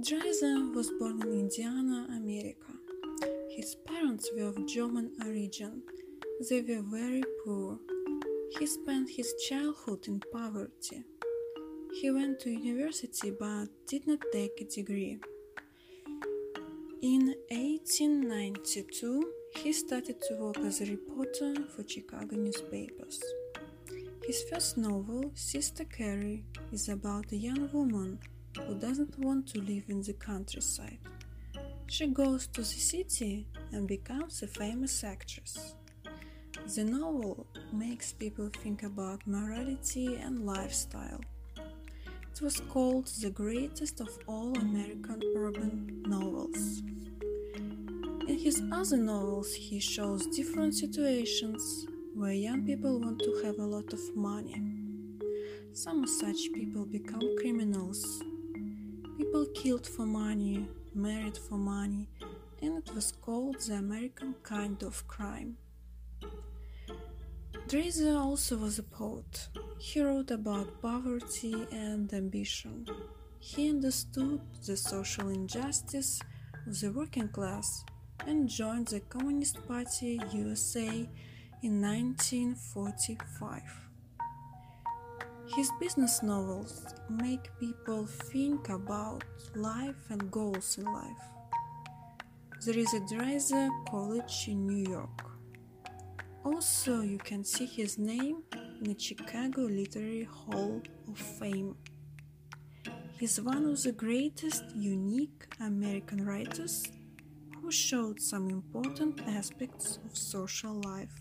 Dreiser was born in Indiana, America. His parents were of German origin. They were very poor. He spent his childhood in poverty. He went to university but did not take a degree. In 1892, he started to work as a reporter for Chicago newspapers. His first novel, Sister Carrie, is about a young woman who doesn't want to live in the countryside. She goes to the city and becomes a famous actress. The novel makes people think about morality and lifestyle. It was called the greatest of all American urban novels. In his other novels, he shows different situations where young people want to have a lot of money. Some such people become criminals. People killed for money, married for money, and it was called the American kind of crime. Dreiser also was a poet. He wrote about poverty and ambition. He understood the social injustice of the working class and joined the Communist Party USA in 1945. His business novels make people think about life and goals in life. There is a Dreiser College in New York. Also, you can see his name in the Chicago Literary Hall of Fame. He's one of the greatest unique American writers who showed some important aspects of social life.